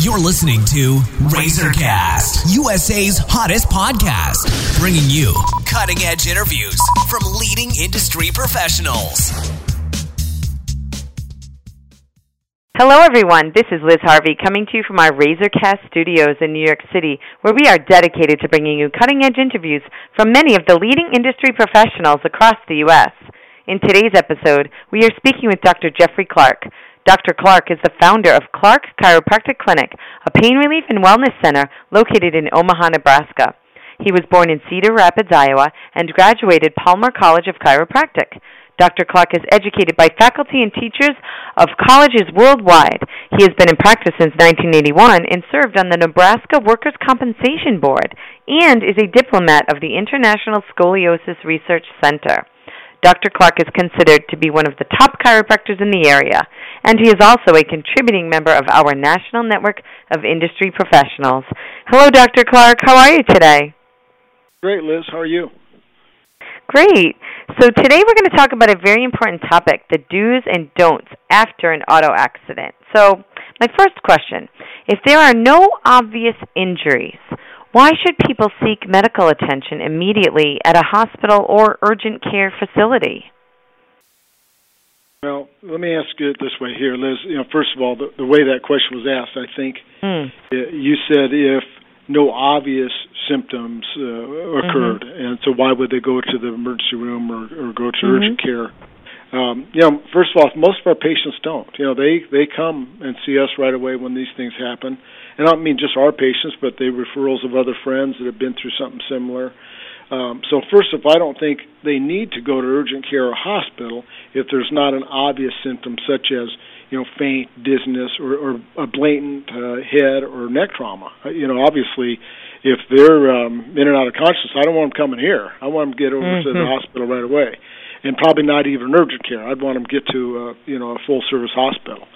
You're listening to Razorcast, USA's hottest podcast, bringing you cutting edge interviews from leading industry professionals. Hello, everyone. This is Liz Harvey coming to you from our Razorcast studios in New York City, where we are dedicated to bringing you cutting edge interviews from many of the leading industry professionals across the U.S. In today's episode, we are speaking with Dr. Jeffrey Clark. Dr. Clark is the founder of Clark Chiropractic Clinic, a pain relief and wellness center located in Omaha, Nebraska. He was born in Cedar Rapids, Iowa, and graduated Palmer College of Chiropractic. Dr. Clark is educated by faculty and teachers of colleges worldwide. He has been in practice since 1981 and served on the Nebraska Workers' Compensation Board and is a diplomat of the International Scoliosis Research Center. Dr. Clark is considered to be one of the top chiropractors in the area, and he is also a contributing member of our national network of industry professionals. Hello, Dr. Clark. How are you today? Great, Liz. How are you? Great. So today we're going to talk about a very important topic, the do's and don'ts after an auto accident. So, my first question, if there are no obvious injuries, why should people seek medical attention immediately at a hospital or urgent care facility? Well, let me ask you it this way here, Liz. You know, first of all, the, the way that question was asked, I think mm. you said if no obvious symptoms uh, occurred, mm-hmm. and so why would they go to the emergency room or, or go to mm-hmm. urgent care? Um, you know, first of all, most of our patients don't. You know, they they come and see us right away when these things happen, and I don't mean just our patients, but they referrals of other friends that have been through something similar. Um, so first, if I don't think they need to go to urgent care or hospital if there's not an obvious symptom such as you know faint, dizziness, or, or a blatant uh, head or neck trauma. Uh, you know, obviously, if they're um, in and out of consciousness, I don't want them coming here. I want them to get over mm-hmm. to the hospital right away, and probably not even urgent care. I'd want them to get to uh, you know a full service hospital.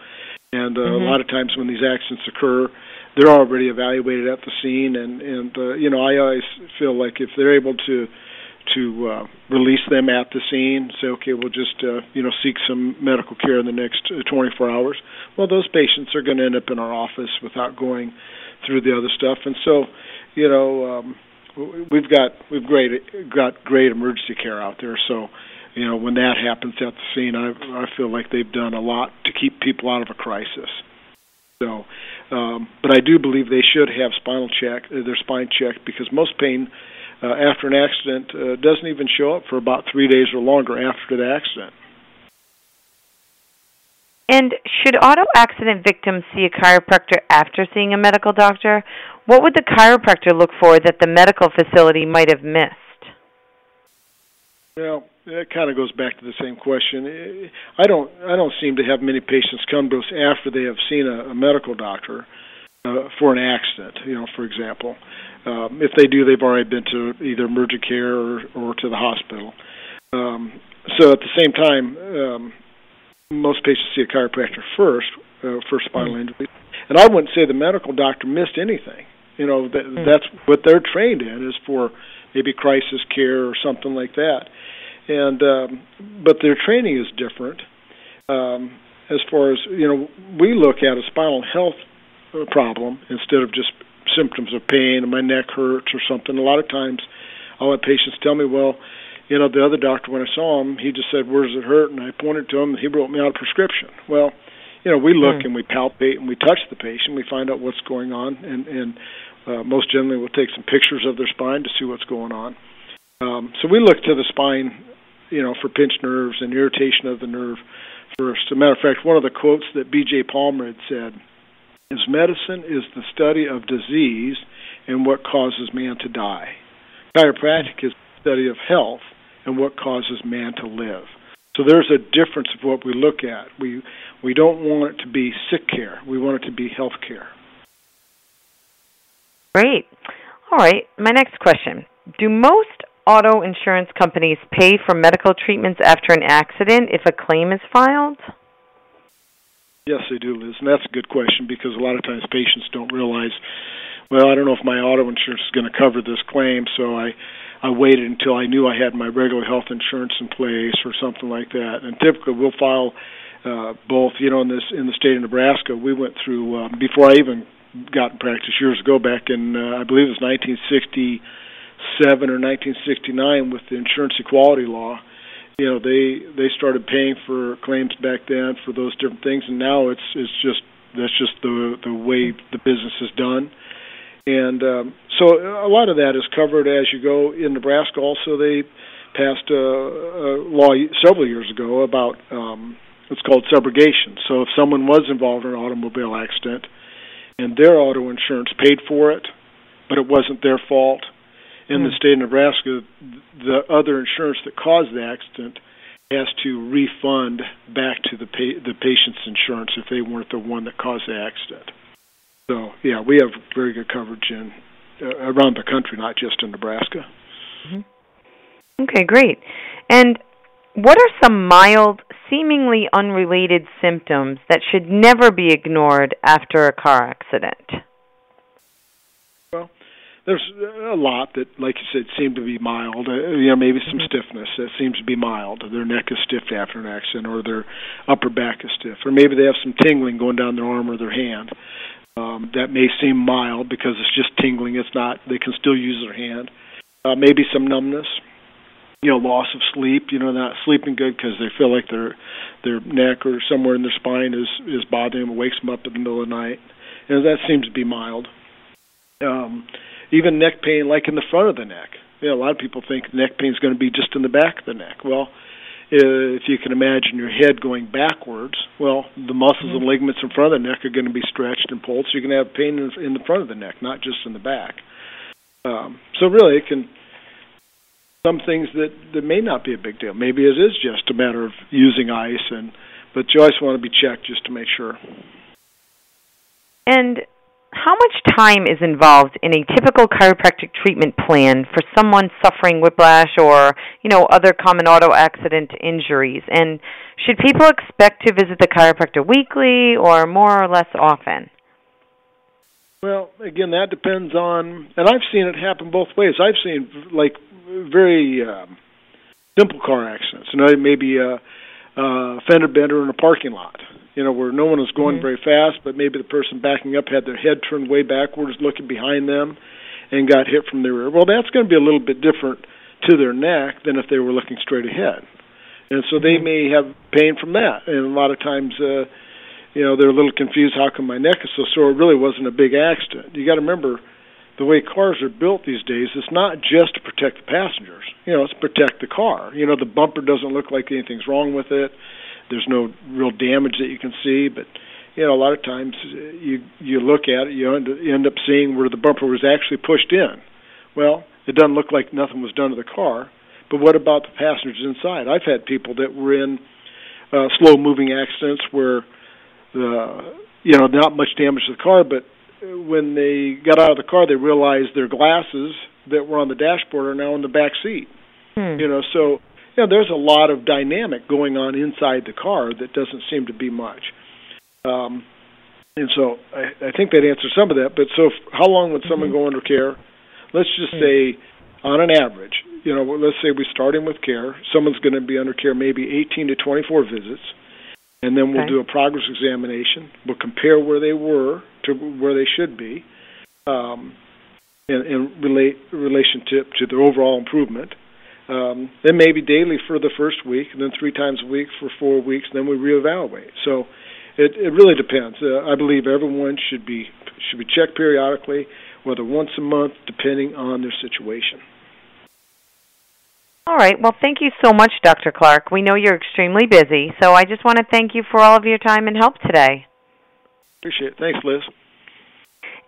And uh, mm-hmm. a lot of times when these accidents occur, they're already evaluated at the scene, and and uh, you know I always feel like if they're able to to uh, release them at the scene, say okay, we'll just uh, you know seek some medical care in the next uh, 24 hours. Well, those patients are going to end up in our office without going through the other stuff, and so you know um, we've got we've great got great emergency care out there, so you know when that happens at the scene, I I feel like they've done a lot to keep people out of a crisis. So, um, but I do believe they should have spinal check, uh, their spine checked, because most pain uh, after an accident uh, doesn't even show up for about three days or longer after the accident. And should auto accident victims see a chiropractor after seeing a medical doctor? What would the chiropractor look for that the medical facility might have missed? Well, that kind of goes back to the same question. I don't I don't seem to have many patients come to us after they have seen a, a medical doctor uh, for an accident. You know, for example, um, if they do, they've already been to either emergent care or, or to the hospital. Um, so at the same time, um, most patients see a chiropractor first uh, for spinal injury, and I wouldn't say the medical doctor missed anything. You know, that, mm. that's what they're trained in is for maybe crisis care or something like that and um, but their training is different. Um, as far as you know, we look at a spinal health uh, problem instead of just symptoms of pain and my neck hurts or something. A lot of times, I'll have patients tell me, "Well, you know, the other doctor when I saw him, he just said, "Where does it hurt?" And I pointed to him, and he wrote me out a prescription. Well, you know, we look mm. and we palpate and we touch the patient, we find out what's going on, and and uh, most generally we'll take some pictures of their spine to see what's going on. Um, so we look to the spine you know, for pinched nerves and irritation of the nerve first. As a matter of fact, one of the quotes that B.J. Palmer had said is medicine is the study of disease and what causes man to die. Chiropractic is the study of health and what causes man to live. So there's a difference of what we look at. We we don't want it to be sick care. We want it to be health care. Great. All right. My next question. Do most auto insurance companies pay for medical treatments after an accident if a claim is filed? Yes, they do, Liz. And that's a good question because a lot of times patients don't realize, well, I don't know if my auto insurance is going to cover this claim, so I I waited until I knew I had my regular health insurance in place or something like that. And typically we'll file uh, both. You know, in this in the state of Nebraska, we went through uh, before I even got in practice years ago, back in uh, I believe it was 1967 or 1969 with the insurance equality law. You know, they they started paying for claims back then for those different things, and now it's it's just that's just the the way the business is done. And um, so a lot of that is covered as you go. In Nebraska, also they passed a, a law several years ago about um, it's called subrogation. So if someone was involved in an automobile accident and their auto insurance paid for it, but it wasn't their fault, in mm. the hmm. state of Nebraska, the other insurance that caused the accident has to refund back to the pa- the patient's insurance if they weren't the one that caused the accident. So yeah, we have very good coverage in uh, around the country, not just in Nebraska. Mm-hmm. Okay, great. And what are some mild, seemingly unrelated symptoms that should never be ignored after a car accident? Well, there's a lot that, like you said, seem to be mild. Uh, you know, maybe some mm-hmm. stiffness that seems to be mild. Their neck is stiff after an accident, or their upper back is stiff, or maybe they have some tingling going down their arm or their hand. Um, that may seem mild because it's just tingling. It's not. They can still use their hand. Uh, maybe some numbness you know loss of sleep you know not sleeping good because they feel like their their neck or somewhere in their spine is is bothering them wakes them up in the middle of the night and that seems to be mild um even neck pain like in the front of the neck you know a lot of people think neck pain is going to be just in the back of the neck well if you can imagine your head going backwards, well, the muscles mm-hmm. and ligaments in front of the neck are going to be stretched and pulled, so you're going to have pain in, in the front of the neck, not just in the back. Um, so really, it can some things that that may not be a big deal. Maybe it is just a matter of using ice, and but you always want to be checked just to make sure. And how much time is involved in a typical chiropractic treatment plan for someone suffering whiplash or you know other common auto accident injuries? And should people expect to visit the chiropractor weekly or more or less often? Well, again, that depends on, and I've seen it happen both ways. I've seen like very um, simple car accidents. You know, maybe a, a fender bender in a parking lot. You know, where no one was going mm-hmm. very fast, but maybe the person backing up had their head turned way backwards, looking behind them, and got hit from the rear. Well, that's going to be a little bit different to their neck than if they were looking straight ahead. And so they mm-hmm. may have pain from that. And a lot of times, uh, you know, they're a little confused. How come my neck is so sore? It really wasn't a big accident. You got to remember the way cars are built these days, it's not just to protect the passengers. You know, it's protect the car. You know, the bumper doesn't look like anything's wrong with it. There's no real damage that you can see, but you know, a lot of times you you look at it, you end, up seeing where the bumper was actually pushed in. Well, it doesn't look like nothing was done to the car, but what about the passengers inside? I've had people that were in uh, slow-moving accidents where the you know not much damage to the car, but when they got out of the car, they realized their glasses that were on the dashboard are now in the back seat. Hmm. You know, so you know, there's a lot of dynamic going on inside the car that doesn't seem to be much. Um, and so I, I think that answers some of that. But so, if, how long would someone mm-hmm. go under care? Let's just hmm. say, on an average, you know, let's say we're starting with care. Someone's going to be under care maybe 18 to 24 visits and then we'll okay. do a progress examination. We'll compare where they were to where they should be, um, in, in relate relationship to their overall improvement. Um, then maybe daily for the first week, and then three times a week for four weeks. And then we reevaluate. So it, it really depends. Uh, I believe everyone should be should be checked periodically, whether once a month, depending on their situation. All right. Well, thank you so much, Dr. Clark. We know you're extremely busy, so I just want to thank you for all of your time and help today. Appreciate it. Thanks, Liz.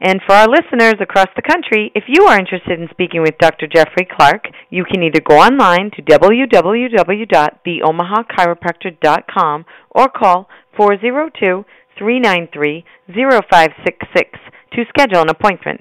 And for our listeners across the country, if you are interested in speaking with Dr. Jeffrey Clark, you can either go online to www.theomahachiropractor.com or call 402 393 0566 to schedule an appointment.